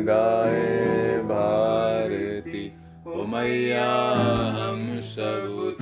गाए भारती ओ मैया हम सब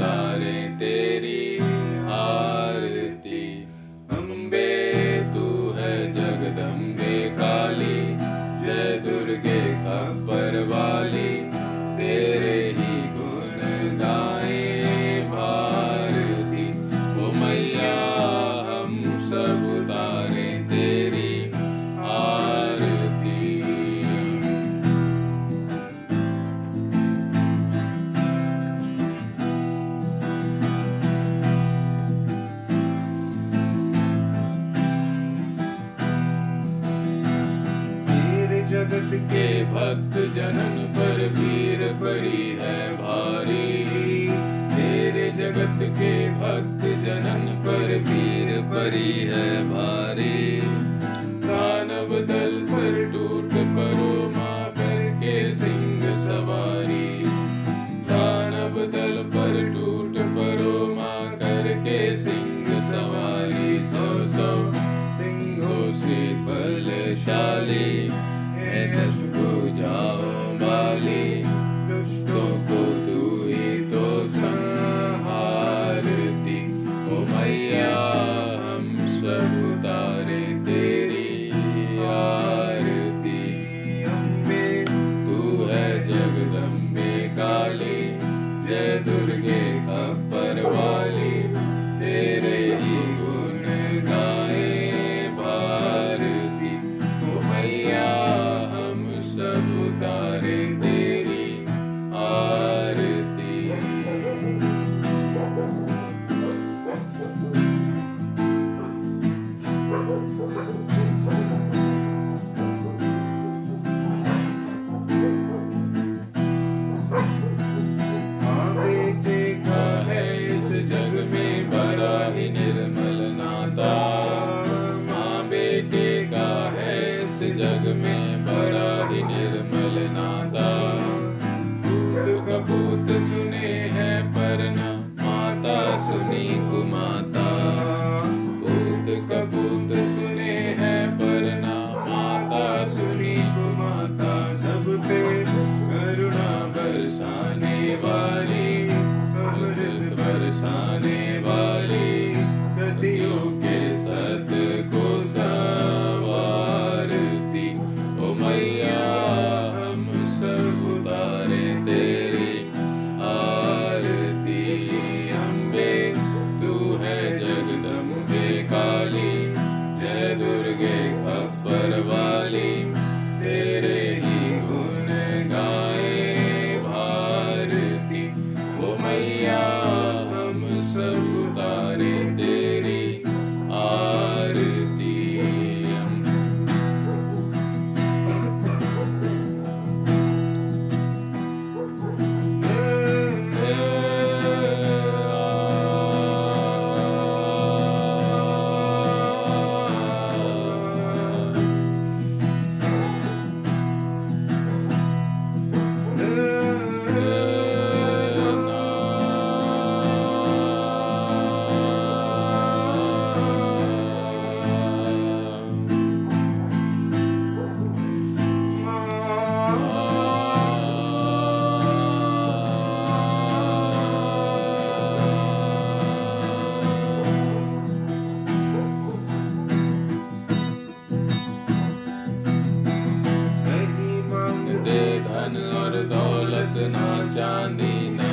जगत के भक्त जनन पर वीर परी है भारी। तेरे जगत के भक्त जनन पर वीर परी है भारी। दानव दल सर टूट परो माँ करके सिंह सवारी। दानव दल पर टूट परो माँ करके सिंह सवारी। सौ सौ सिंहों से बलशाली। दस जाओ दुष्टों को तू ही तो संहारती। ओ मैया, हम सब तेरी आरती। अम्बे तू है जगदम्बे काली। Sunny, Deva धन और दौलत ना चांदी